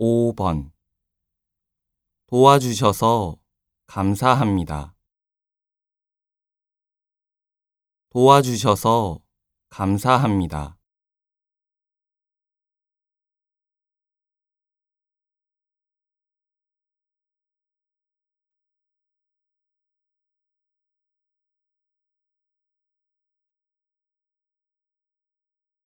5번 도와주셔서 감사합니다. 도와주셔서 감사합니다.